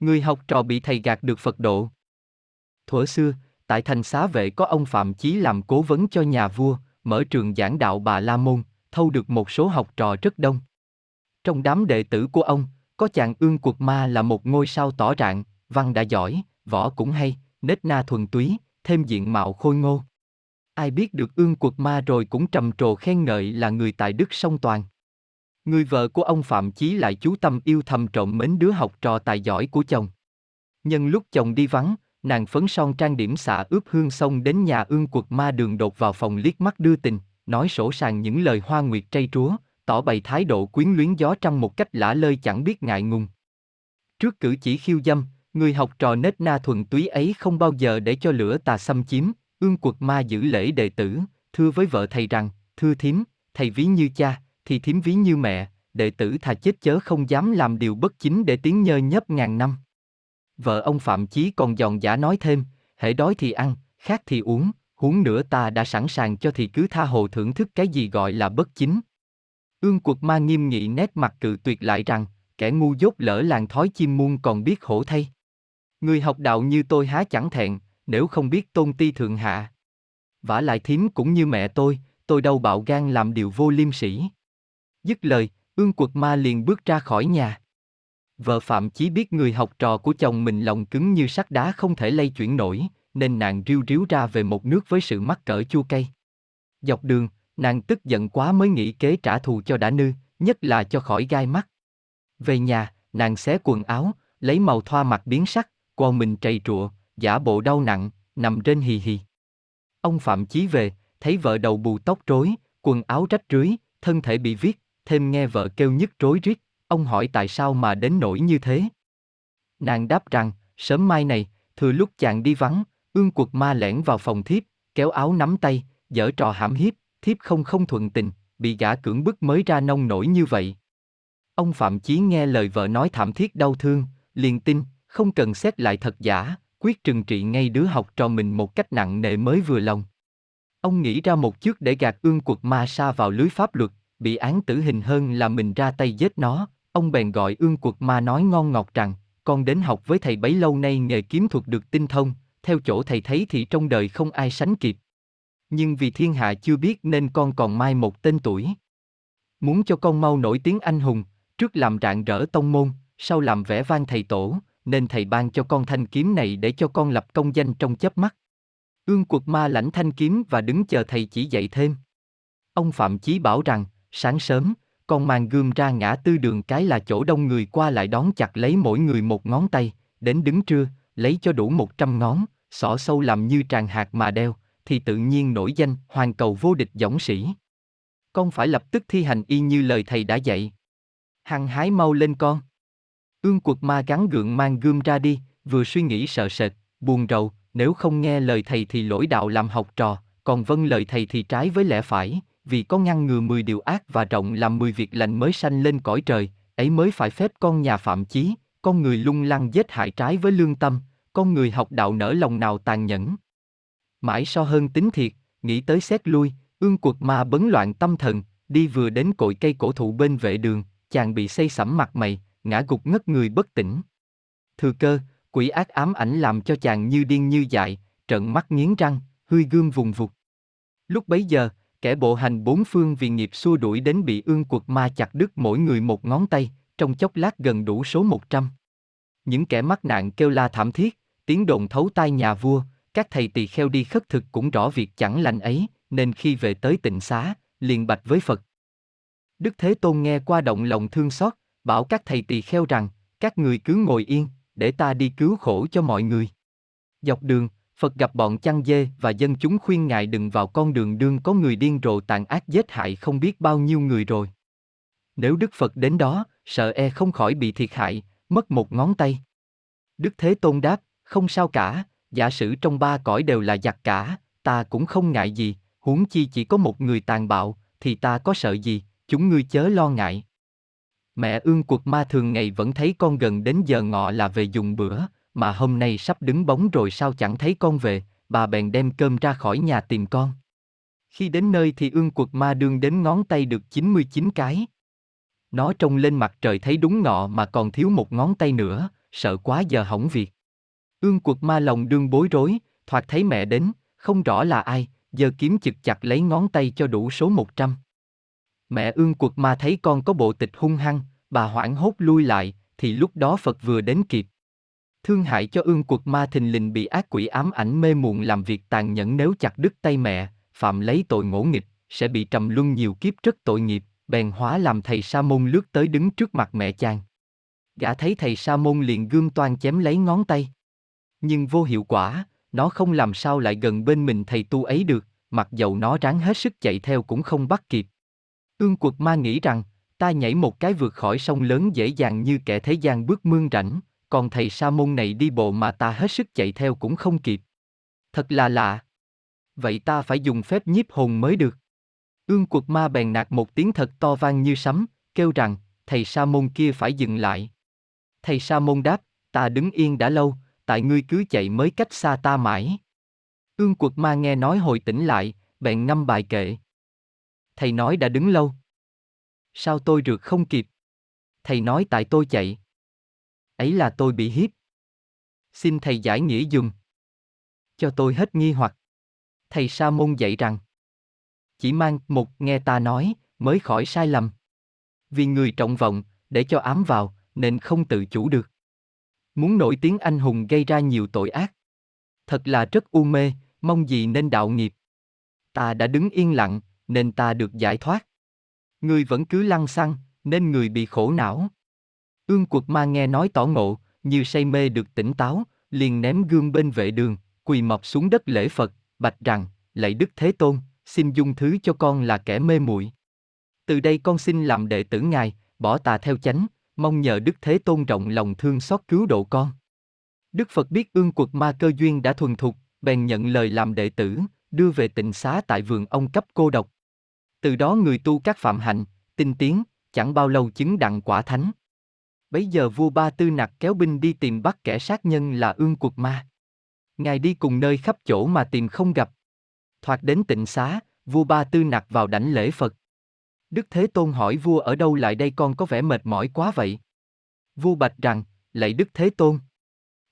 Người học trò bị thầy gạt được Phật độ. Thuở xưa, tại thành xá vệ có ông Phạm Chí làm cố vấn cho nhà vua, mở trường giảng đạo Bà La Môn, thâu được một số học trò rất đông. Trong đám đệ tử của ông, có chàng ương cuộc ma là một ngôi sao tỏ rạng, văn đã giỏi, võ cũng hay, nết na thuần túy, thêm diện mạo khôi ngô. Ai biết được ương cuộc ma rồi cũng trầm trồ khen ngợi là người tài đức song toàn. Người vợ của ông Phạm Chí lại chú tâm yêu thầm trộm mến đứa học trò tài giỏi của chồng. Nhân lúc chồng đi vắng, nàng phấn son trang điểm xạ ướp hương xong đến nhà ương quật ma đường đột vào phòng liếc mắt đưa tình, nói sổ sàng những lời hoa nguyệt trây trúa, tỏ bày thái độ quyến luyến gió trăng một cách lả lơi chẳng biết ngại ngùng. Trước cử chỉ khiêu dâm, người học trò nết na thuần túy ấy không bao giờ để cho lửa tà xâm chiếm, ương quật ma giữ lễ đệ tử, thưa với vợ thầy rằng, thưa thím, thầy ví như cha, thì thím ví như mẹ, đệ tử thà chết chớ không dám làm điều bất chính để tiếng nhơ nhấp ngàn năm. Vợ ông Phạm Chí còn giòn giả nói thêm, hễ đói thì ăn, khát thì uống, huống nữa ta đã sẵn sàng cho thì cứ tha hồ thưởng thức cái gì gọi là bất chính. Ương cuộc ma nghiêm nghị nét mặt cự tuyệt lại rằng, kẻ ngu dốt lỡ làng thói chim muôn còn biết hổ thay. Người học đạo như tôi há chẳng thẹn, nếu không biết tôn ti thượng hạ. vả lại thím cũng như mẹ tôi, tôi đâu bạo gan làm điều vô liêm sĩ. Dứt lời, ương quật ma liền bước ra khỏi nhà. Vợ Phạm Chí biết người học trò của chồng mình lòng cứng như sắt đá không thể lay chuyển nổi, nên nàng riu riu ra về một nước với sự mắc cỡ chua cay. Dọc đường, nàng tức giận quá mới nghĩ kế trả thù cho đã nư, nhất là cho khỏi gai mắt. Về nhà, nàng xé quần áo, lấy màu thoa mặt biến sắc, quao mình trầy trụa, giả bộ đau nặng, nằm trên hì hì. Ông Phạm Chí về, thấy vợ đầu bù tóc rối, quần áo rách rưới, thân thể bị viết, thêm nghe vợ kêu nhức rối rít, ông hỏi tại sao mà đến nỗi như thế. Nàng đáp rằng, sớm mai này, thừa lúc chàng đi vắng, ương quật ma lẻn vào phòng thiếp, kéo áo nắm tay, dở trò hãm hiếp, thiếp không không thuận tình, bị gã cưỡng bức mới ra nông nổi như vậy. Ông Phạm Chí nghe lời vợ nói thảm thiết đau thương, liền tin, không cần xét lại thật giả, quyết trừng trị ngay đứa học trò mình một cách nặng nề mới vừa lòng. Ông nghĩ ra một chức để gạt ương quật ma sa vào lưới pháp luật, bị án tử hình hơn là mình ra tay giết nó, ông bèn gọi ương quật ma nói ngon ngọt rằng, con đến học với thầy bấy lâu nay nghề kiếm thuật được tinh thông, theo chỗ thầy thấy thì trong đời không ai sánh kịp. Nhưng vì thiên hạ chưa biết nên con còn mai một tên tuổi. Muốn cho con mau nổi tiếng anh hùng, trước làm rạng rỡ tông môn, sau làm vẻ vang thầy tổ, nên thầy ban cho con thanh kiếm này để cho con lập công danh trong chớp mắt. Ương quật ma lãnh thanh kiếm và đứng chờ thầy chỉ dạy thêm. Ông Phạm Chí bảo rằng, sáng sớm, con mang gươm ra ngã tư đường cái là chỗ đông người qua lại đón chặt lấy mỗi người một ngón tay, đến đứng trưa, lấy cho đủ một trăm ngón, xỏ sâu làm như tràng hạt mà đeo, thì tự nhiên nổi danh hoàn cầu vô địch dõng sĩ. Con phải lập tức thi hành y như lời thầy đã dạy. Hăng hái mau lên con. Ương quật ma gắn gượng mang gươm ra đi, vừa suy nghĩ sợ sệt, buồn rầu, nếu không nghe lời thầy thì lỗi đạo làm học trò, còn vâng lời thầy thì trái với lẽ phải, vì có ngăn ngừa 10 điều ác và rộng làm 10 việc lành mới sanh lên cõi trời, ấy mới phải phép con nhà phạm chí, con người lung lăng giết hại trái với lương tâm, con người học đạo nở lòng nào tàn nhẫn. Mãi so hơn tính thiệt, nghĩ tới xét lui, ương quật ma bấn loạn tâm thần, đi vừa đến cội cây cổ thụ bên vệ đường, chàng bị xây sẩm mặt mày, ngã gục ngất người bất tỉnh. Thừa cơ, quỷ ác ám ảnh làm cho chàng như điên như dại, trợn mắt nghiến răng, hươi gươm vùng vụt. Lúc bấy giờ, kẻ bộ hành bốn phương vì nghiệp xua đuổi đến bị ương quật ma chặt đứt mỗi người một ngón tay, trong chốc lát gần đủ số một trăm. Những kẻ mắc nạn kêu la thảm thiết, tiếng đồn thấu tai nhà vua, các thầy tỳ kheo đi khất thực cũng rõ việc chẳng lành ấy, nên khi về tới tịnh xá, liền bạch với Phật. Đức Thế Tôn nghe qua động lòng thương xót, bảo các thầy tỳ kheo rằng, các người cứ ngồi yên, để ta đi cứu khổ cho mọi người. Dọc đường, Phật gặp bọn chăn dê và dân chúng khuyên ngài đừng vào con đường đương có người điên rồ tàn ác giết hại không biết bao nhiêu người rồi. Nếu Đức Phật đến đó, sợ e không khỏi bị thiệt hại, mất một ngón tay. Đức Thế Tôn đáp, không sao cả, giả sử trong ba cõi đều là giặc cả, ta cũng không ngại gì, huống chi chỉ có một người tàn bạo, thì ta có sợ gì, chúng ngươi chớ lo ngại. Mẹ ương cuộc ma thường ngày vẫn thấy con gần đến giờ ngọ là về dùng bữa, mà hôm nay sắp đứng bóng rồi sao chẳng thấy con về, bà bèn đem cơm ra khỏi nhà tìm con. Khi đến nơi thì ương quật ma đương đến ngón tay được 99 cái. Nó trông lên mặt trời thấy đúng ngọ mà còn thiếu một ngón tay nữa, sợ quá giờ hỏng việc. Ương quật ma lòng đương bối rối, thoạt thấy mẹ đến, không rõ là ai, giờ kiếm chực chặt lấy ngón tay cho đủ số 100. Mẹ ương quật ma thấy con có bộ tịch hung hăng, bà hoảng hốt lui lại, thì lúc đó Phật vừa đến kịp. Thương hại cho ương quật ma thình lình bị ác quỷ ám ảnh mê muộn làm việc tàn nhẫn nếu chặt đứt tay mẹ, phạm lấy tội ngỗ nghịch, sẽ bị trầm luân nhiều kiếp rất tội nghiệp, bèn hóa làm thầy sa môn lướt tới đứng trước mặt mẹ chàng. Gã thấy thầy sa môn liền gươm toan chém lấy ngón tay. Nhưng vô hiệu quả, nó không làm sao lại gần bên mình thầy tu ấy được, mặc dầu nó ráng hết sức chạy theo cũng không bắt kịp. Ương quật ma nghĩ rằng, ta nhảy một cái vượt khỏi sông lớn dễ dàng như kẻ thế gian bước mương rảnh, còn thầy sa môn này đi bộ mà ta hết sức chạy theo cũng không kịp. Thật là lạ. Vậy ta phải dùng phép nhiếp hồn mới được. Ương quật ma bèn nạt một tiếng thật to vang như sấm, kêu rằng, thầy sa môn kia phải dừng lại. Thầy sa môn đáp, ta đứng yên đã lâu, tại ngươi cứ chạy mới cách xa ta mãi. Ương quật ma nghe nói hồi tỉnh lại, bèn ngâm bài kệ. Thầy nói đã đứng lâu. Sao tôi rượt không kịp? Thầy nói tại tôi chạy. Ấy là tôi bị hiếp. Xin thầy giải nghĩa dùm. Cho tôi hết nghi hoặc. Thầy Sa môn dạy rằng. Chỉ mang một nghe ta nói, mới khỏi sai lầm. Vì người trọng vọng, để cho ám vào, nên không tự chủ được. Muốn nổi tiếng anh hùng gây ra nhiều tội ác. Thật là rất u mê, mong gì nên đạo nghiệp. Ta đã đứng yên lặng, nên ta được giải thoát. Người vẫn cứ lăng xăng, nên người bị khổ não. Ương quật ma nghe nói tỏ ngộ, như say mê được tỉnh táo, liền ném gương bên vệ đường, quỳ mọc xuống đất lễ Phật, bạch rằng, lạy Đức Thế Tôn, xin dung thứ cho con là kẻ mê muội. Từ đây con xin làm đệ tử Ngài, bỏ tà theo chánh, mong nhờ Đức Thế Tôn rộng lòng thương xót cứu độ con. Đức Phật biết ương quật ma cơ duyên đã thuần thục, bèn nhận lời làm đệ tử, đưa về tịnh xá tại vườn ông cấp cô độc. Từ đó người tu các phạm hạnh, tinh tiến, chẳng bao lâu chứng đặng quả thánh. Bấy giờ vua Ba Tư Nặc kéo binh đi tìm bắt kẻ sát nhân là ương quật ma. Ngài đi cùng nơi khắp chỗ mà tìm không gặp. Thoạt đến tịnh xá, vua Ba Tư Nặc vào đảnh lễ Phật. Đức Thế Tôn hỏi vua ở đâu lại đây con có vẻ mệt mỏi quá vậy? Vua bạch rằng, lạy Đức Thế Tôn.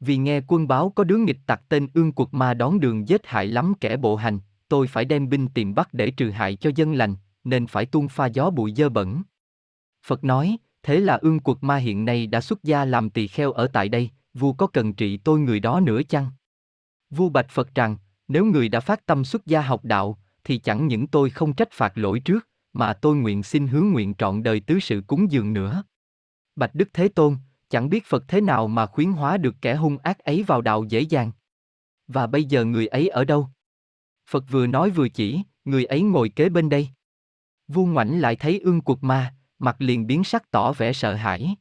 Vì nghe quân báo có đứa nghịch tặc tên ương quật ma đón đường giết hại lắm kẻ bộ hành, tôi phải đem binh tìm bắt để trừ hại cho dân lành, nên phải tuôn pha gió bụi dơ bẩn. Phật nói, thế là ương quật ma hiện nay đã xuất gia làm tỳ kheo ở tại đây, vua có cần trị tôi người đó nữa chăng? Vua bạch Phật rằng, nếu người đã phát tâm xuất gia học đạo, thì chẳng những tôi không trách phạt lỗi trước, mà tôi nguyện xin hướng nguyện trọn đời tứ sự cúng dường nữa. Bạch Đức Thế Tôn, chẳng biết Phật thế nào mà khuyến hóa được kẻ hung ác ấy vào đạo dễ dàng. Và bây giờ người ấy ở đâu? Phật vừa nói vừa chỉ, người ấy ngồi kế bên đây. vua ngoảnh lại thấy ương quật ma, mặt liền biến sắc tỏ vẻ sợ hãi.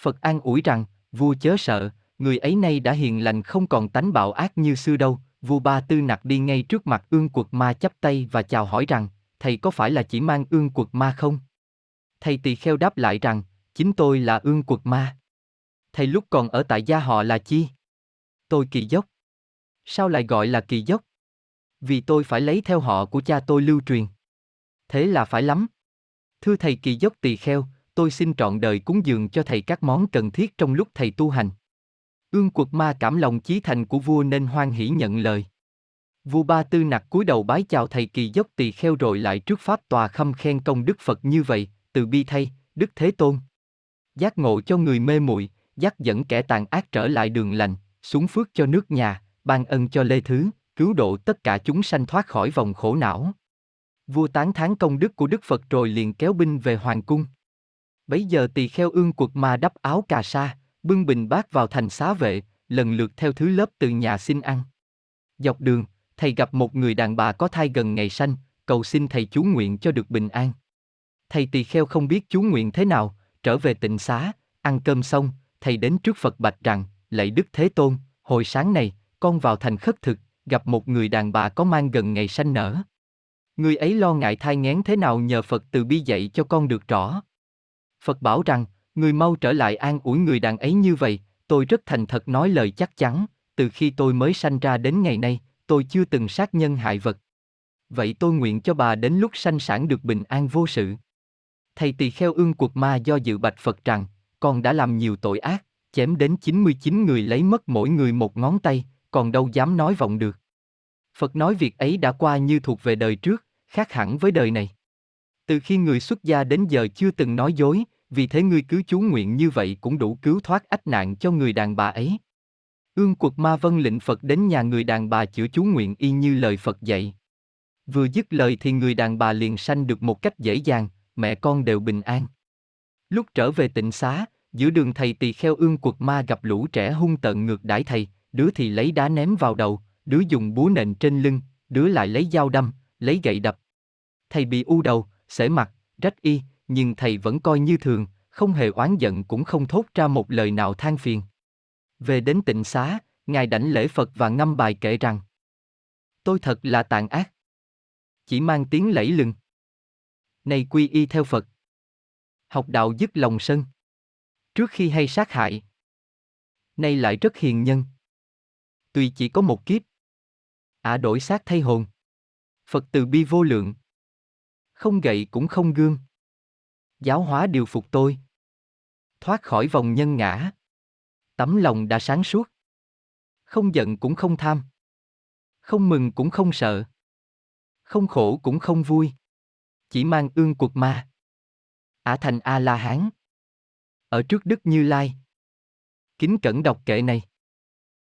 Phật an ủi rằng, vua chớ sợ, người ấy nay đã hiền lành không còn tánh bạo ác như xưa đâu. Vua Ba Tư Nặc đi ngay trước mặt ương quật ma chắp tay và chào hỏi rằng, thầy có phải là chỉ mang ương quật ma không? Thầy tỳ kheo đáp lại rằng, chính tôi là ương quật ma. Thầy lúc còn ở tại gia họ là chi? Tôi kỳ dốc. Sao lại gọi là kỳ dốc? Vì tôi phải lấy theo họ của cha tôi lưu truyền. Thế là phải lắm. Thưa thầy kỳ dốc tỳ kheo, tôi xin trọn đời cúng dường cho thầy các món cần thiết trong lúc thầy tu hành. Ương quật ma cảm lòng chí thành của vua nên hoan hỷ nhận lời. Vua Ba Tư nặc cúi đầu bái chào thầy kỳ dốc tỳ kheo rồi lại trước pháp tòa khâm khen công đức Phật như vậy, từ bi thay, Đức Thế Tôn. Giác ngộ cho người mê muội, dắt dẫn kẻ tàn ác trở lại đường lành, xuống phước cho nước nhà, ban ân cho lê thứ, cứu độ tất cả chúng sanh thoát khỏi vòng khổ não. Vua tán thán công đức của Đức Phật rồi liền kéo binh về hoàng cung. Bấy giờ tỳ kheo ương quật ma đắp áo cà sa, bưng bình bát vào thành xá vệ, lần lượt theo thứ lớp từ nhà xin ăn. Dọc đường, thầy gặp một người đàn bà có thai gần ngày sanh, cầu xin thầy chú nguyện cho được bình an. Thầy tỳ kheo không biết chú nguyện thế nào, trở về tịnh xá, ăn cơm xong, thầy đến trước Phật bạch rằng, lạy Đức Thế Tôn, hồi sáng này, con vào thành khất thực, gặp một người đàn bà có mang gần ngày sanh nở. Người ấy lo ngại thai ngén thế nào nhờ Phật từ bi dạy cho con được rõ. Phật bảo rằng, người mau trở lại an ủi người đàn ấy như vậy, tôi rất thành thật nói lời chắc chắn, từ khi tôi mới sanh ra đến ngày nay, tôi chưa từng sát nhân hại vật. Vậy tôi nguyện cho bà đến lúc sanh sản được bình an vô sự. Thầy tỳ kheo ương cuộc ma do dự bạch Phật rằng, con đã làm nhiều tội ác, Chém đến 99 người lấy mất mỗi người một ngón tay, còn đâu dám nói vọng được. Phật nói việc ấy đã qua như thuộc về đời trước, khác hẳn với đời này. Từ khi người xuất gia đến giờ chưa từng nói dối, vì thế ngươi cứ chú nguyện như vậy cũng đủ cứu thoát ách nạn cho người đàn bà ấy. Ương quật ma vân lệnh Phật đến nhà người đàn bà chữa chú nguyện y như lời Phật dạy. Vừa dứt lời thì người đàn bà liền sanh được một cách dễ dàng, mẹ con đều bình an. Lúc trở về tịnh xá, giữa đường thầy tỳ kheo ương quật ma gặp lũ trẻ hung tợn ngược đãi thầy, đứa thì lấy đá ném vào đầu, đứa dùng búa nện trên lưng, đứa lại lấy dao đâm, lấy gậy đập. Thầy bị u đầu, sể mặt, rách y, nhưng thầy vẫn coi như thường, không hề oán giận cũng không thốt ra một lời nào than phiền. Về đến tịnh xá, Ngài đảnh lễ Phật và ngâm bài kể rằng Tôi thật là tàn ác. Chỉ mang tiếng lẫy lừng. Này quy y theo Phật. Học đạo dứt lòng sân. Trước khi hay sát hại. Nay lại rất hiền nhân. Tuy chỉ có một kiếp. Ả đổi xác thay hồn. Phật từ bi vô lượng. Không gậy cũng không gương. Giáo hóa điều phục tôi. Thoát khỏi vòng nhân ngã. Tấm lòng đã sáng suốt. Không giận cũng không tham. Không mừng cũng không sợ. Không khổ cũng không vui. Chỉ mang ương cuộc ma. Ả thành A-la-hán. Ở trước Đức Như Lai. Kính cẩn đọc kệ này.